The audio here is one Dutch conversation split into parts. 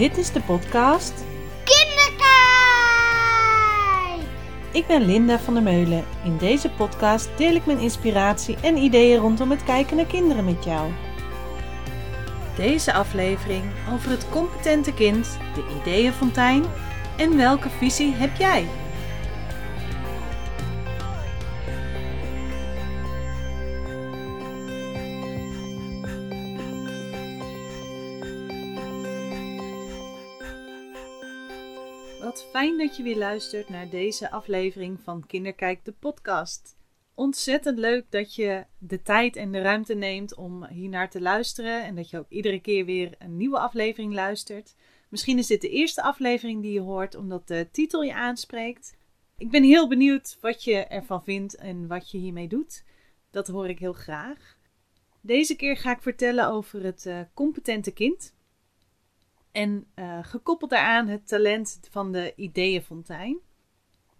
Dit is de podcast Kinderkijk! Ik ben Linda van der Meulen. In deze podcast deel ik mijn inspiratie en ideeën rondom het kijken naar kinderen met jou. Deze aflevering over het competente kind, de ideeënfontein en welke visie heb jij? Fijn dat je weer luistert naar deze aflevering van Kinderkijk de podcast. Ontzettend leuk dat je de tijd en de ruimte neemt om hier naar te luisteren en dat je ook iedere keer weer een nieuwe aflevering luistert. Misschien is dit de eerste aflevering die je hoort omdat de titel je aanspreekt. Ik ben heel benieuwd wat je ervan vindt en wat je hiermee doet. Dat hoor ik heel graag. Deze keer ga ik vertellen over het uh, competente kind. En uh, gekoppeld daaraan het talent van de ideeënfontein.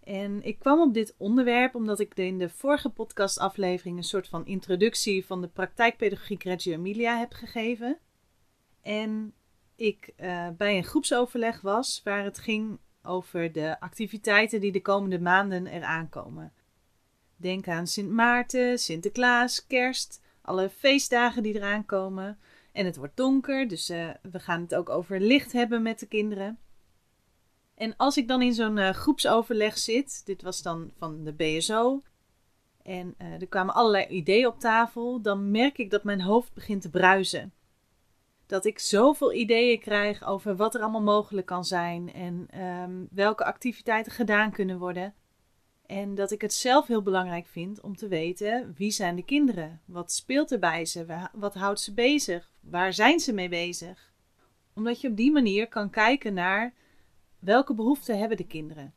En ik kwam op dit onderwerp omdat ik in de vorige podcastaflevering een soort van introductie van de praktijkpedagogiek Reggio Emilia heb gegeven. En ik uh, bij een groepsoverleg was waar het ging over de activiteiten die de komende maanden eraan komen. Denk aan Sint Maarten, Sinterklaas, Kerst, alle feestdagen die eraan komen. En het wordt donker, dus uh, we gaan het ook over licht hebben met de kinderen. En als ik dan in zo'n uh, groepsoverleg zit, dit was dan van de BSO, en uh, er kwamen allerlei ideeën op tafel, dan merk ik dat mijn hoofd begint te bruisen. Dat ik zoveel ideeën krijg over wat er allemaal mogelijk kan zijn en um, welke activiteiten gedaan kunnen worden. En dat ik het zelf heel belangrijk vind om te weten wie zijn de kinderen? Wat speelt er bij ze? Wat houdt ze bezig? Waar zijn ze mee bezig? Omdat je op die manier kan kijken naar welke behoeften hebben de kinderen.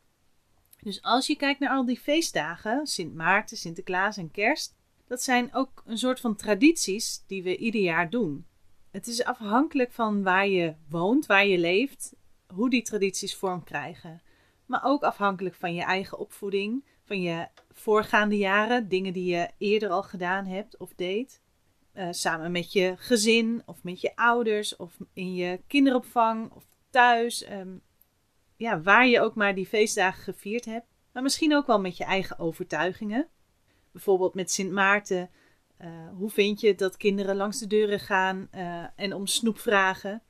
Dus als je kijkt naar al die feestdagen, Sint Maarten, Sinterklaas en Kerst, dat zijn ook een soort van tradities die we ieder jaar doen. Het is afhankelijk van waar je woont, waar je leeft, hoe die tradities vorm krijgen maar ook afhankelijk van je eigen opvoeding, van je voorgaande jaren, dingen die je eerder al gedaan hebt of deed. Uh, samen met je gezin of met je ouders of in je kinderopvang of thuis. Um, ja, waar je ook maar die feestdagen gevierd hebt. Maar misschien ook wel met je eigen overtuigingen. Bijvoorbeeld met Sint Maarten. Uh, hoe vind je dat kinderen langs de deuren gaan uh, en om snoep vragen?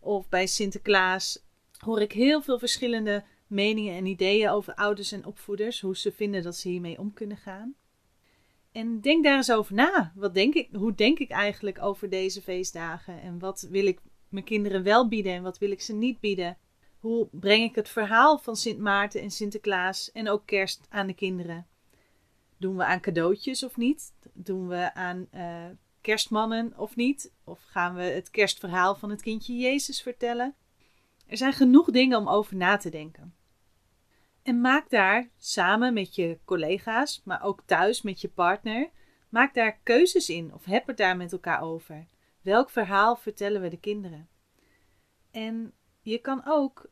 Of bij Sinterklaas hoor ik heel veel verschillende meningen en ideeën over ouders en opvoeders, hoe ze vinden dat ze hiermee om kunnen gaan. En denk daar eens over na. Wat denk ik, hoe denk ik eigenlijk over deze feestdagen? En wat wil ik mijn kinderen wel bieden en wat wil ik ze niet bieden? Hoe breng ik het verhaal van Sint Maarten en Sinterklaas en ook kerst aan de kinderen? Doen we aan cadeautjes of niet? Doen we aan uh, kerstmannen of niet? Of gaan we het kerstverhaal van het kindje Jezus vertellen? Er zijn genoeg dingen om over na te denken. En maak daar samen met je collega's, maar ook thuis met je partner, maak daar keuzes in of heb het daar met elkaar over. Welk verhaal vertellen we de kinderen? En je kan ook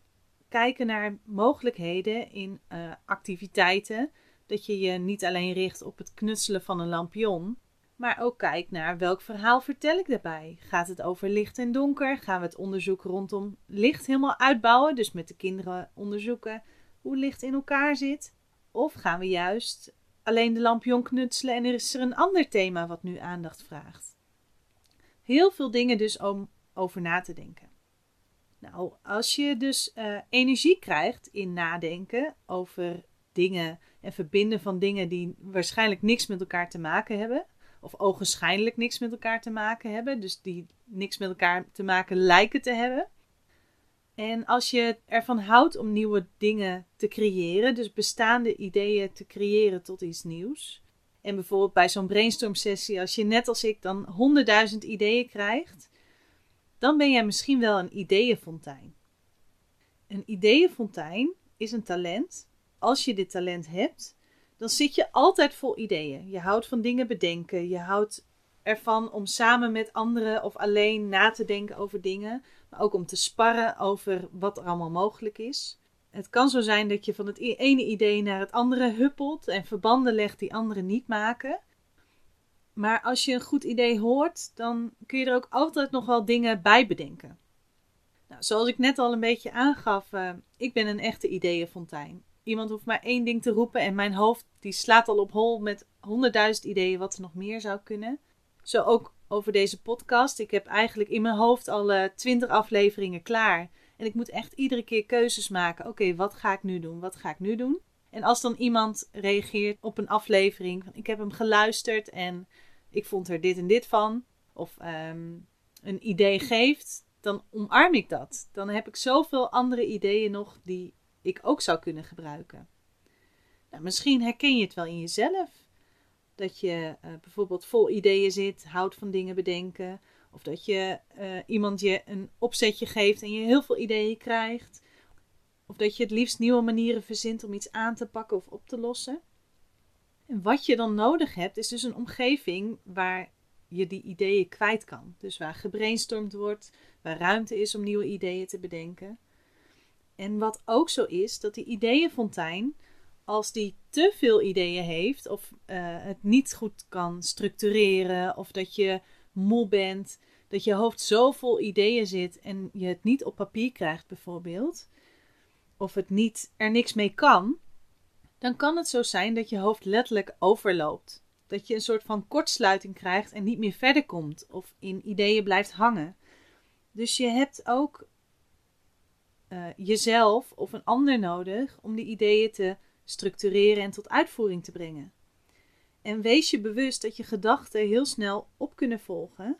kijken naar mogelijkheden in uh, activiteiten. Dat je je niet alleen richt op het knutselen van een lampion, maar ook kijkt naar welk verhaal vertel ik daarbij. Gaat het over licht en donker? Gaan we het onderzoek rondom licht helemaal uitbouwen? Dus met de kinderen onderzoeken hoe licht in elkaar zit? Of gaan we juist alleen de lampion knutselen en er is er een ander thema wat nu aandacht vraagt? Heel veel dingen dus om over na te denken. Nou, als je dus uh, energie krijgt in nadenken over dingen en verbinden van dingen die waarschijnlijk niks met elkaar te maken hebben, of ogenschijnlijk niks met elkaar te maken hebben, dus die niks met elkaar te maken lijken te hebben, en als je ervan houdt om nieuwe dingen te creëren, dus bestaande ideeën te creëren tot iets nieuws. En bijvoorbeeld bij zo'n brainstorm sessie, als je net als ik dan honderdduizend ideeën krijgt, dan ben jij misschien wel een ideeënfontein. Een ideeënfontein is een talent. Als je dit talent hebt, dan zit je altijd vol ideeën. Je houdt van dingen bedenken. Je houdt ervan om samen met anderen of alleen na te denken over dingen ook om te sparren over wat er allemaal mogelijk is. Het kan zo zijn dat je van het ene idee naar het andere huppelt en verbanden legt die anderen niet maken. Maar als je een goed idee hoort, dan kun je er ook altijd nog wel dingen bij bedenken. Nou, zoals ik net al een beetje aangaf, uh, ik ben een echte ideeënfontein. Iemand hoeft maar één ding te roepen en mijn hoofd die slaat al op hol met honderdduizend ideeën wat er nog meer zou kunnen. Zo ook over deze podcast. Ik heb eigenlijk in mijn hoofd al twintig afleveringen klaar. En ik moet echt iedere keer keuzes maken. Oké, wat ga ik nu doen? Wat ga ik nu doen? En als dan iemand reageert op een aflevering, van ik heb hem geluisterd en ik vond er dit en dit van, of um, een idee geeft, dan omarm ik dat. Dan heb ik zoveel andere ideeën nog die ik ook zou kunnen gebruiken. Nou, misschien herken je het wel in jezelf. Dat je uh, bijvoorbeeld vol ideeën zit, houdt van dingen bedenken. Of dat je uh, iemand je een opzetje geeft en je heel veel ideeën krijgt. Of dat je het liefst nieuwe manieren verzint om iets aan te pakken of op te lossen. En wat je dan nodig hebt, is dus een omgeving waar je die ideeën kwijt kan. Dus waar gebrainstormd wordt, waar ruimte is om nieuwe ideeën te bedenken. En wat ook zo is, dat die ideeënfontein, als die te veel ideeën heeft, of uh, het niet goed kan structureren, of dat je moe bent, dat je hoofd zo vol ideeën zit en je het niet op papier krijgt, bijvoorbeeld, of het niet, er niks mee kan, dan kan het zo zijn dat je hoofd letterlijk overloopt. Dat je een soort van kortsluiting krijgt en niet meer verder komt, of in ideeën blijft hangen. Dus je hebt ook uh, jezelf of een ander nodig om die ideeën te structureren en tot uitvoering te brengen. En wees je bewust dat je gedachten heel snel op kunnen volgen.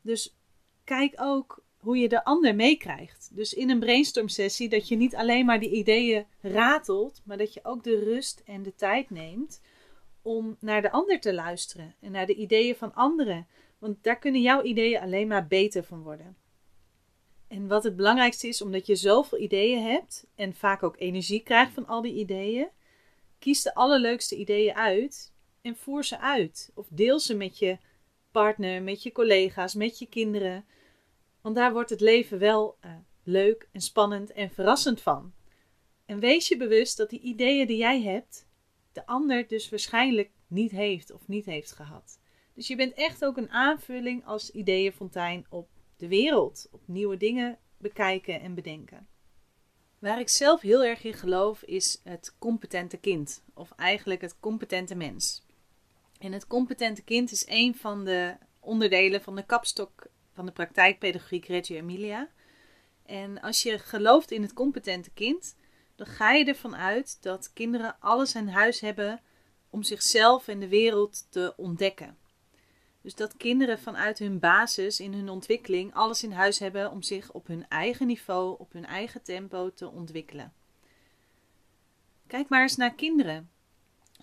Dus kijk ook hoe je de ander meekrijgt. Dus in een brainstorm sessie dat je niet alleen maar die ideeën ratelt, maar dat je ook de rust en de tijd neemt om naar de ander te luisteren en naar de ideeën van anderen. Want daar kunnen jouw ideeën alleen maar beter van worden. En wat het belangrijkste is, omdat je zoveel ideeën hebt en vaak ook energie krijgt van al die ideeën, kies de allerleukste ideeën uit en voer ze uit. Of deel ze met je partner, met je collega's, met je kinderen. Want daar wordt het leven wel uh, leuk en spannend en verrassend van. En wees je bewust dat die ideeën die jij hebt, de ander dus waarschijnlijk niet heeft of niet heeft gehad. Dus je bent echt ook een aanvulling als ideeënfontein op de wereld, op nieuwe dingen bekijken en bedenken. Waar ik zelf heel erg in geloof is het competente kind, of eigenlijk het competente mens. En het competente kind is een van de onderdelen van de kapstok van de praktijkpedagogiek Reggio Emilia. En als je gelooft in het competente kind, dan ga je ervan uit dat kinderen alles in huis hebben om zichzelf en de wereld te ontdekken. Dus dat kinderen vanuit hun basis in hun ontwikkeling alles in huis hebben om zich op hun eigen niveau, op hun eigen tempo te ontwikkelen. Kijk maar eens naar kinderen.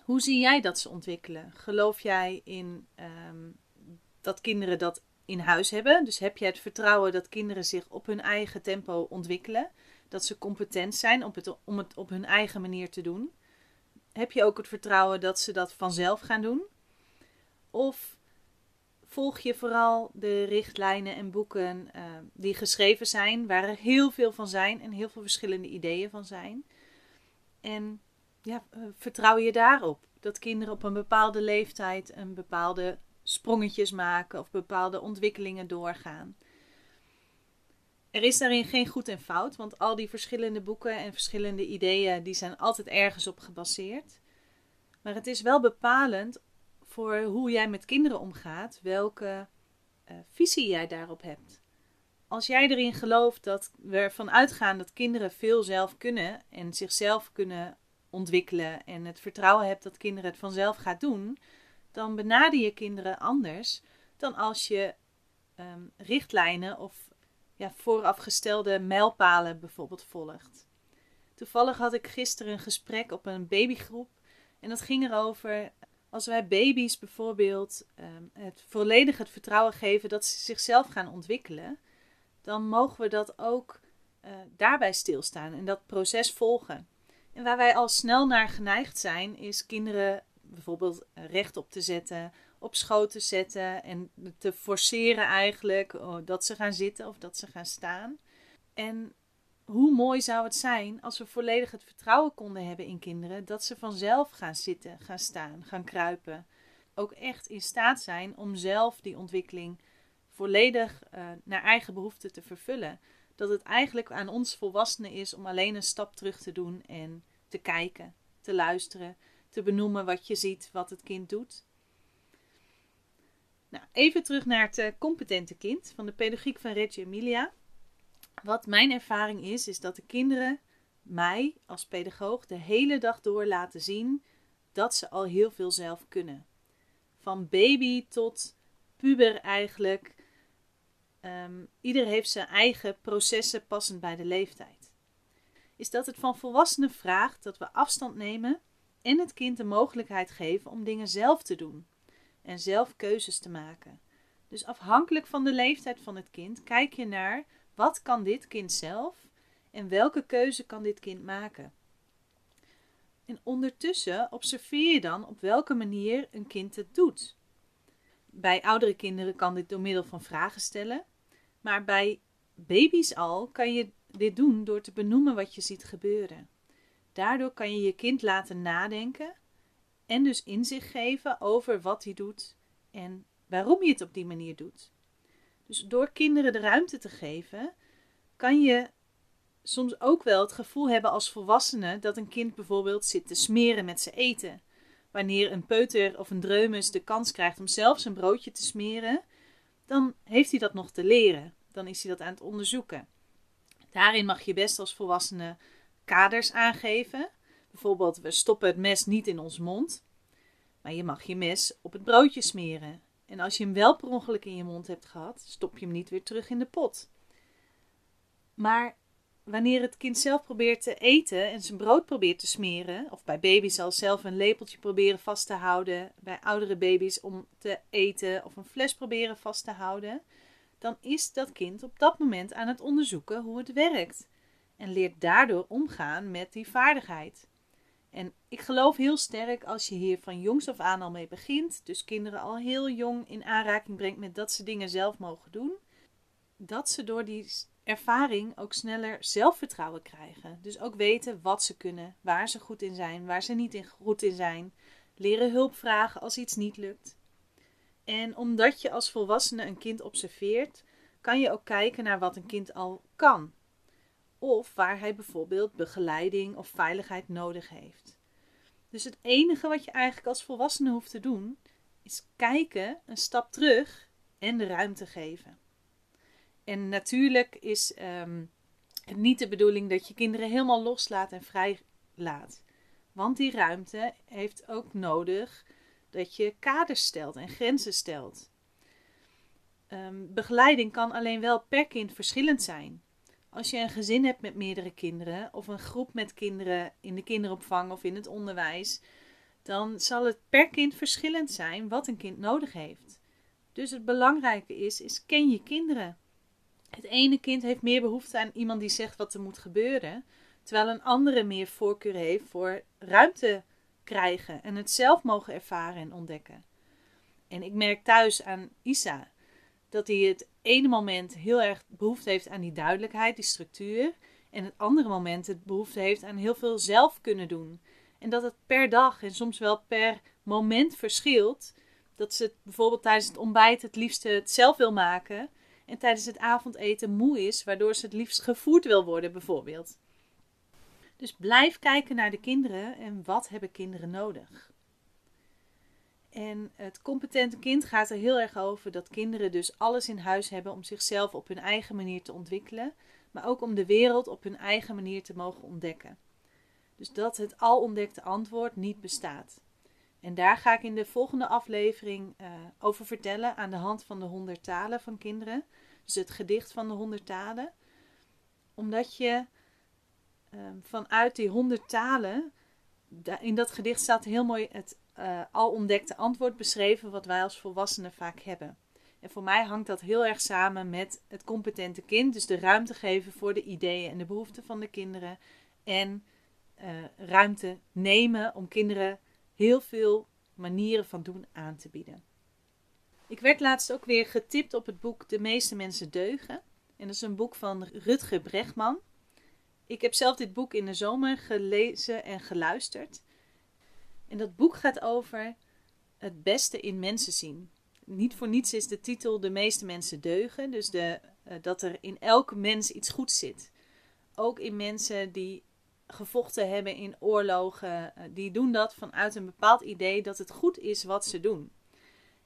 Hoe zie jij dat ze ontwikkelen? Geloof jij in um, dat kinderen dat in huis hebben? Dus heb je het vertrouwen dat kinderen zich op hun eigen tempo ontwikkelen? Dat ze competent zijn om het, om het op hun eigen manier te doen? Heb je ook het vertrouwen dat ze dat vanzelf gaan doen? Of volg je vooral de richtlijnen en boeken uh, die geschreven zijn, waar er heel veel van zijn en heel veel verschillende ideeën van zijn? En ja, uh, vertrouw je daarop dat kinderen op een bepaalde leeftijd een bepaalde sprongetjes maken of bepaalde ontwikkelingen doorgaan. Er is daarin geen goed en fout, want al die verschillende boeken en verschillende ideeën die zijn altijd ergens op gebaseerd. Maar het is wel bepalend hoe jij met kinderen omgaat, welke uh, visie jij daarop hebt. Als jij erin gelooft dat we ervan uitgaan dat kinderen veel zelf kunnen en zichzelf kunnen ontwikkelen en het vertrouwen hebt dat kinderen het vanzelf gaat doen, dan benader je kinderen anders dan als je um, richtlijnen of ja, voorafgestelde mijlpalen bijvoorbeeld volgt. Toevallig had ik gisteren een gesprek op een babygroep en dat ging erover als wij baby's bijvoorbeeld um, het volledig het vertrouwen geven dat ze zichzelf gaan ontwikkelen, dan mogen we dat ook uh, daarbij stilstaan en dat proces volgen. En waar wij al snel naar geneigd zijn, is kinderen bijvoorbeeld rechtop te zetten, op schoot te zetten en te forceren eigenlijk oh, dat ze gaan zitten of dat ze gaan staan. En hoe mooi zou het zijn als we volledig het vertrouwen konden hebben in kinderen dat ze vanzelf gaan zitten, gaan staan, gaan kruipen. Ook echt in staat zijn om zelf die ontwikkeling volledig uh, naar eigen behoeften te vervullen. dat het eigenlijk aan ons volwassenen is om alleen een stap terug te doen en te kijken, te luisteren, te benoemen wat je ziet, wat het kind doet. Nou, even terug naar het uh, competente kind van de pedagogiek van Reggio Emilia. Wat mijn ervaring is, is dat de kinderen mij als pedagoog de hele dag door laten zien dat ze al heel veel zelf kunnen. Van baby tot puber eigenlijk. Um, ieder heeft zijn eigen processen passend bij de leeftijd. Is dat het van volwassenen vraagt dat we afstand nemen en het kind de mogelijkheid geven om dingen zelf te doen en zelf keuzes te maken. Dus afhankelijk van de leeftijd van het kind kijk je naar wat kan dit kind zelf en welke keuze kan dit kind maken. En ondertussen observeer je dan op welke manier een kind het doet. Bij oudere kinderen kan dit door middel van vragen stellen, maar bij baby's al kan je dit doen door te benoemen wat je ziet gebeuren. Daardoor kan je je kind laten nadenken en dus inzicht geven over wat hij doet en waarom je het op die manier doet. Dus door kinderen de ruimte te geven, kan je soms ook wel het gevoel hebben als volwassene dat een kind bijvoorbeeld zit te smeren met zijn eten. Wanneer een peuter of een dreumes de kans krijgt om zelf zijn broodje te smeren, dan heeft hij dat nog te leren. Dan is hij dat aan het onderzoeken. Daarin mag je best als volwassene kaders aangeven. Bijvoorbeeld, we stoppen het mes niet in ons mond, maar je mag je mes op het broodje smeren. En als je hem wel per ongeluk in je mond hebt gehad, stop je hem niet weer terug in de pot. Maar wanneer het kind zelf probeert te eten en zijn brood probeert te smeren, of bij baby's al zelf een lepeltje proberen vast te houden, bij oudere baby's om te eten of een fles proberen vast te houden, dan is dat kind op dat moment aan het onderzoeken hoe het werkt en leert daardoor omgaan met die vaardigheid. En ik geloof heel sterk als je hier van jongs af aan al mee begint, dus kinderen al heel jong in aanraking brengt met dat ze dingen zelf mogen doen, dat ze door die ervaring ook sneller zelfvertrouwen krijgen. Dus ook weten wat ze kunnen, waar ze goed in zijn, waar ze niet in goed in zijn. Leren hulp vragen als iets niet lukt. En omdat je als volwassene een kind observeert, kan je ook kijken naar wat een kind al kan. Of waar hij bijvoorbeeld begeleiding of veiligheid nodig heeft. Dus het enige wat je eigenlijk als volwassene hoeft te doen, is kijken, een stap terug en de ruimte geven. En natuurlijk is um, het niet de bedoeling dat je kinderen helemaal loslaat en vrij laat. Want die ruimte heeft ook nodig dat je kaders stelt en grenzen stelt. Um, begeleiding kan alleen wel per kind verschillend zijn. Als je een gezin hebt met meerdere kinderen of een groep met kinderen in de kinderopvang of in het onderwijs, dan zal het per kind verschillend zijn wat een kind nodig heeft. Dus het belangrijke is, is ken je kinderen. Het ene kind heeft meer behoefte aan iemand die zegt wat er moet gebeuren, terwijl een andere meer voorkeur heeft voor ruimte krijgen en het zelf mogen ervaren en ontdekken. En ik merk thuis aan Isa dat hij het ene moment heel erg behoefte heeft aan die duidelijkheid, die structuur, en het andere moment het behoefte heeft aan heel veel zelf kunnen doen. En dat het per dag en soms wel per moment verschilt. Dat ze bijvoorbeeld tijdens het ontbijt het liefste het zelf wil maken en tijdens het avondeten moe is, waardoor ze het liefst gevoerd wil worden, bijvoorbeeld. Dus blijf kijken naar de kinderen en wat hebben kinderen nodig. En het competente kind gaat er heel erg over dat kinderen dus alles in huis hebben om zichzelf op hun eigen manier te ontwikkelen, maar ook om de wereld op hun eigen manier te mogen ontdekken. Dus dat het al ontdekte antwoord niet bestaat. En daar ga ik in de volgende aflevering uh, over vertellen aan de hand van de honderd talen van kinderen. Dus het gedicht van de honderd talen. Omdat je uh, vanuit die honderd talen, in dat gedicht staat heel mooi het uh, al ontdekte antwoord beschreven wat wij als volwassenen vaak hebben. En voor mij hangt dat heel erg samen met het competente kind. Dus de ruimte geven voor de ideeën en de behoeften van de kinderen. En uh, ruimte nemen om kinderen heel veel manieren van doen aan te bieden. Ik werd laatst ook weer getipt op het boek De meeste mensen deugen. En dat is een boek van Rutger Bregman. Ik heb zelf dit boek in de zomer gelezen en geluisterd. En dat boek gaat over het beste in mensen zien. Niet voor niets is de titel De meeste mensen deugen. Dus de eh, dat er in elke mens iets goeds zit. Ook in mensen die gevochten hebben in oorlogen, eh, die doen dat vanuit een bepaald idee dat het goed is wat ze doen.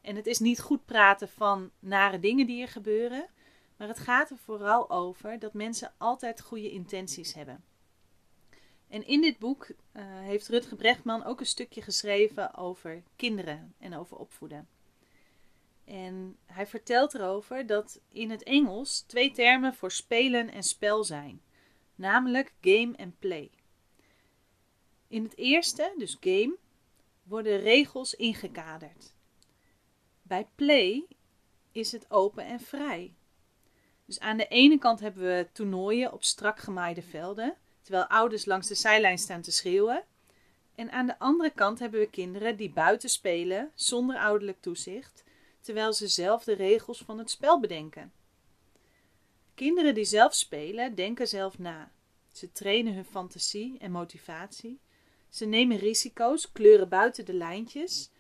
En het is niet goed praten van nare dingen die er gebeuren, maar het gaat er vooral over dat mensen altijd goede intenties hebben. En in dit boek uh, heeft Rutger Brechtman ook een stukje geschreven over kinderen en over opvoeden. En hij vertelt erover dat in het Engels twee termen voor spelen en spel zijn, namelijk game en play. In het eerste, dus game, worden regels ingekaderd. Bij play is het open en vrij. Dus aan de ene kant hebben we toernooien op strak gemaaide velden, terwijl ouders langs de zijlijn staan te schreeuwen. En aan de andere kant hebben we kinderen die buiten spelen zonder ouderlijk toezicht, terwijl ze zelf de regels van het spel bedenken. Kinderen die zelf spelen, denken zelf na. Ze trainen hun fantasie en motivatie. Ze nemen risico's, kleuren buiten de lijntjes.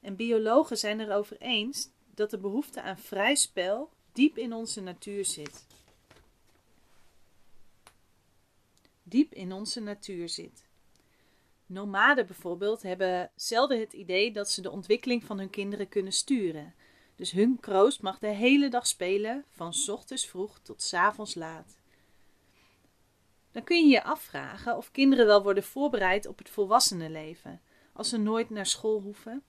En biologen zijn erover eens dat de behoefte aan vrij spel diep in onze natuur zit. Diep in onze natuur zit. Nomaden bijvoorbeeld hebben zelden het idee dat ze de ontwikkeling van hun kinderen kunnen sturen. Dus hun kroost mag de hele dag spelen, van ochtends vroeg tot s avonds laat. Dan kun je je afvragen of kinderen wel worden voorbereid op het volwassenenleven, als ze nooit naar school hoeven.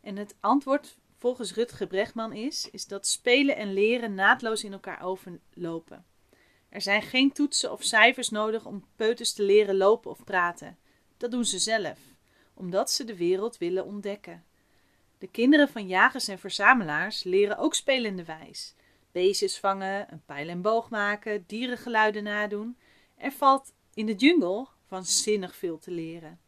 En het antwoord volgens Rutger Brechtman is, is dat spelen en leren naadloos in elkaar overlopen. Er zijn geen toetsen of cijfers nodig om peuters te leren lopen of praten. Dat doen ze zelf, omdat ze de wereld willen ontdekken. De kinderen van jagers en verzamelaars leren ook spelende wijs. Beestjes vangen, een pijl en boog maken, dierengeluiden nadoen. Er valt in de jungle zinnig veel te leren.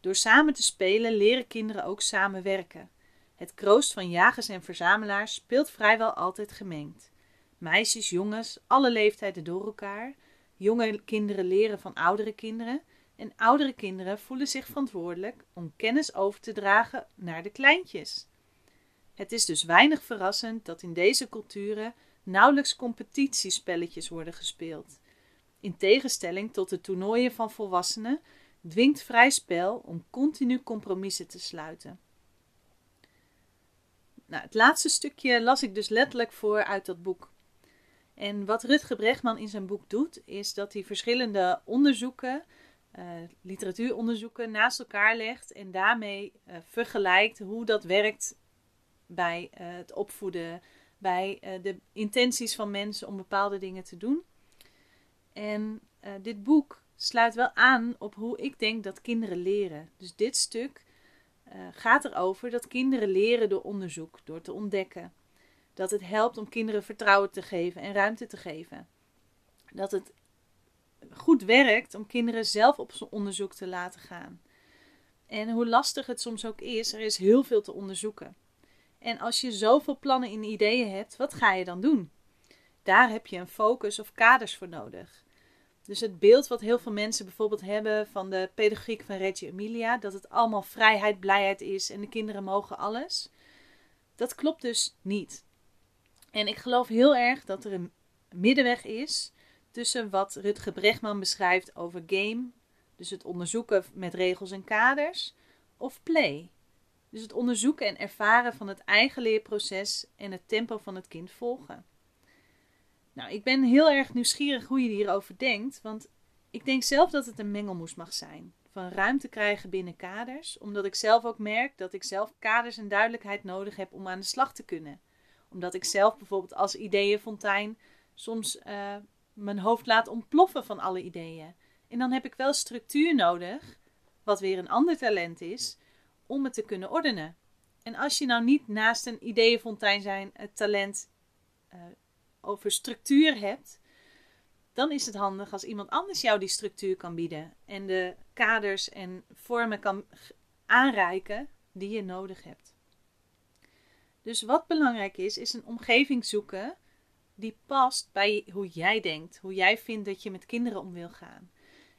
Door samen te spelen leren kinderen ook samenwerken. Het kroost van jagers en verzamelaars speelt vrijwel altijd gemengd. Meisjes, jongens, alle leeftijden door elkaar. Jonge kinderen leren van oudere kinderen en oudere kinderen voelen zich verantwoordelijk om kennis over te dragen naar de kleintjes. Het is dus weinig verrassend dat in deze culturen nauwelijks competitiespelletjes worden gespeeld. In tegenstelling tot de toernooien van volwassenen dwingt vrij spel om continu compromissen te sluiten. Nou, het laatste stukje las ik dus letterlijk voor uit dat boek. En wat Rutger Brechtman in zijn boek doet, is dat hij verschillende onderzoeken uh, literatuuronderzoeken naast elkaar legt en daarmee uh, vergelijkt hoe dat werkt bij uh, het opvoeden, bij de intenties van mensen om bepaalde dingen te doen. En dit boek sluit wel aan op hoe ik denk dat kinderen leren. Dus dit stuk gaat erover dat kinderen leren door onderzoek, door te ontdekken. Dat het helpt om kinderen vertrouwen te geven en ruimte te geven. Dat het goed werkt om kinderen zelf op onderzoek te laten gaan. En hoe lastig het soms ook is, er is heel veel te onderzoeken. En als je zoveel plannen en ideeën hebt, wat ga je dan doen? Daar heb je een focus of kaders voor nodig. Dus het beeld wat heel veel mensen bijvoorbeeld hebben van de pedagogiek van Reggio Emilia, dat het allemaal vrijheid, blijheid is en de kinderen mogen alles, dat klopt dus niet. En ik geloof heel erg dat er een middenweg is tussen wat Rutger Brechtman beschrijft over game, dus het onderzoeken met regels en kaders, of play, dus het onderzoeken en ervaren van het eigen leerproces en het tempo van het kind volgen. Nou, ik ben heel erg nieuwsgierig hoe je hierover denkt, want ik denk zelf dat het een mengelmoes mag zijn. Van ruimte krijgen binnen kaders, omdat ik zelf ook merk dat ik zelf kaders en duidelijkheid nodig heb om aan de slag te kunnen. Omdat ik zelf bijvoorbeeld als ideeënfontein soms uh, mijn hoofd laat ontploffen van alle ideeën. En dan heb ik wel structuur nodig, wat weer een ander talent is, om het te kunnen ordenen. En als je nou niet naast een ideeënfontein zijn het talent uh, over structuur hebt, dan is het handig als iemand anders jou die structuur kan bieden en de kaders en vormen kan aanreiken die je nodig hebt. Dus wat belangrijk is, is een omgeving zoeken die past bij hoe jij denkt, hoe jij vindt dat je met kinderen om wil gaan.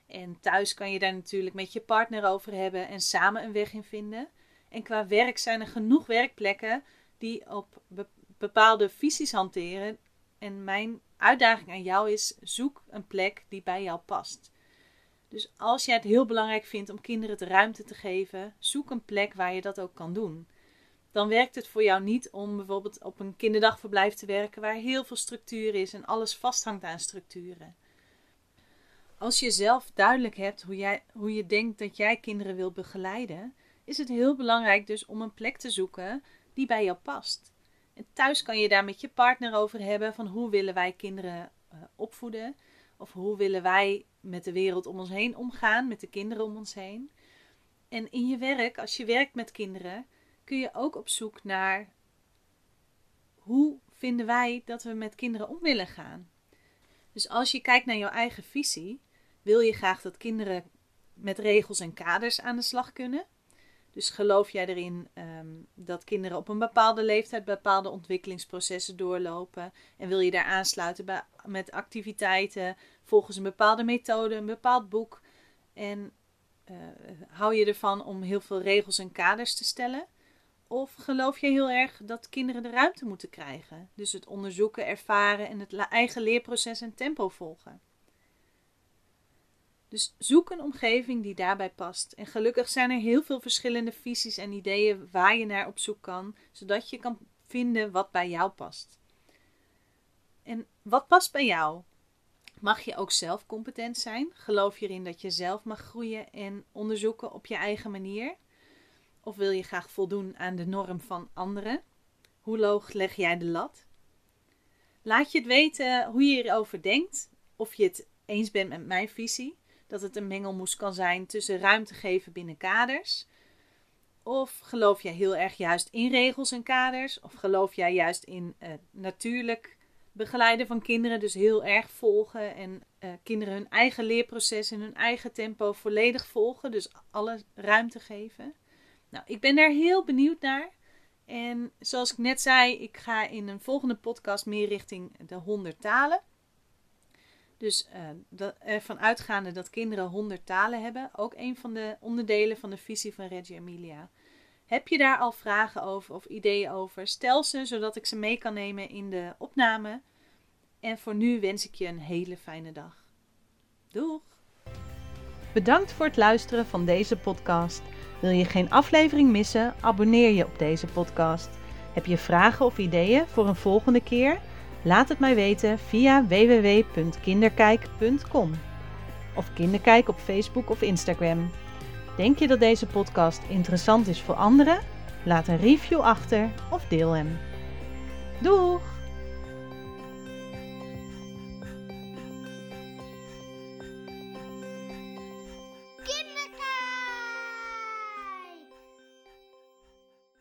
En thuis kan je daar natuurlijk met je partner over hebben en samen een weg in vinden. En qua werk zijn er genoeg werkplekken die op bepaalde visies hanteren En mijn uitdaging aan jou is: zoek een plek die bij jou past. Dus als jij het heel belangrijk vindt om kinderen de ruimte te geven, zoek een plek waar je dat ook kan doen. Dan werkt het voor jou niet om bijvoorbeeld op een kinderdagverblijf te werken waar heel veel structuur is en alles vasthangt aan structuren. Als je zelf duidelijk hebt hoe, jij, hoe je denkt dat jij kinderen wilt begeleiden, is het heel belangrijk dus om een plek te zoeken die bij jou past. En thuis kan je daar met je partner over hebben van hoe willen wij kinderen uh, opvoeden of hoe willen wij met de wereld om ons heen omgaan, met de kinderen om ons heen. En in je werk, als je werkt met kinderen, kun je ook op zoek naar hoe vinden wij dat we met kinderen om willen gaan. Dus als je kijkt naar jouw eigen visie, wil je graag dat kinderen met regels en kaders aan de slag kunnen. Dus geloof jij erin um, dat kinderen op een bepaalde leeftijd bepaalde ontwikkelingsprocessen doorlopen? En wil je daar aansluiten bij, met activiteiten volgens een bepaalde methode, een bepaald boek? En uh, hou je ervan om heel veel regels en kaders te stellen? Of geloof je heel erg dat kinderen de ruimte moeten krijgen? Dus het onderzoeken, ervaren en het eigen leerproces en tempo volgen. Dus zoek een omgeving die daarbij past. En gelukkig zijn er heel veel verschillende visies en ideeën waar je naar op zoek kan, zodat je kan vinden wat bij jou past. En wat past bij jou? Mag je ook zelf competent zijn? Geloof je erin dat je zelf mag groeien en onderzoeken op je eigen manier? Of wil je graag voldoen aan de norm van anderen? Hoe loog leg jij de lat? Laat je het weten hoe je erover denkt, of je het eens bent met mijn visie dat het een mengelmoes kan zijn tussen ruimte geven binnen kaders? Of geloof jij heel erg juist in regels en kaders? Of geloof jij juist in uh, natuurlijk begeleiden van kinderen, dus heel erg volgen en uh, kinderen hun eigen leerproces in hun eigen tempo volledig volgen, dus alle ruimte geven? Nou, ik ben daar heel benieuwd naar. En zoals ik net zei, ik ga in een volgende podcast meer richting de 100 talen. Dus uh, ervan uitgaande dat kinderen 100 talen hebben, ook een van de onderdelen van de visie van Reggio Emilia. Heb je daar al vragen over of ideeën over? Stel ze zodat ik ze mee kan nemen in de opname. En voor nu wens ik je een hele fijne dag. Doeg! Bedankt voor het luisteren van deze podcast. Wil je geen aflevering missen? Abonneer je op deze podcast. Heb je vragen of ideeën voor een volgende keer? Laat het mij weten via www.kinderkijk.com of Kinderkijk op Facebook of Instagram. Denk je dat deze podcast interessant is voor anderen? Laat een review achter of deel hem. Doeg!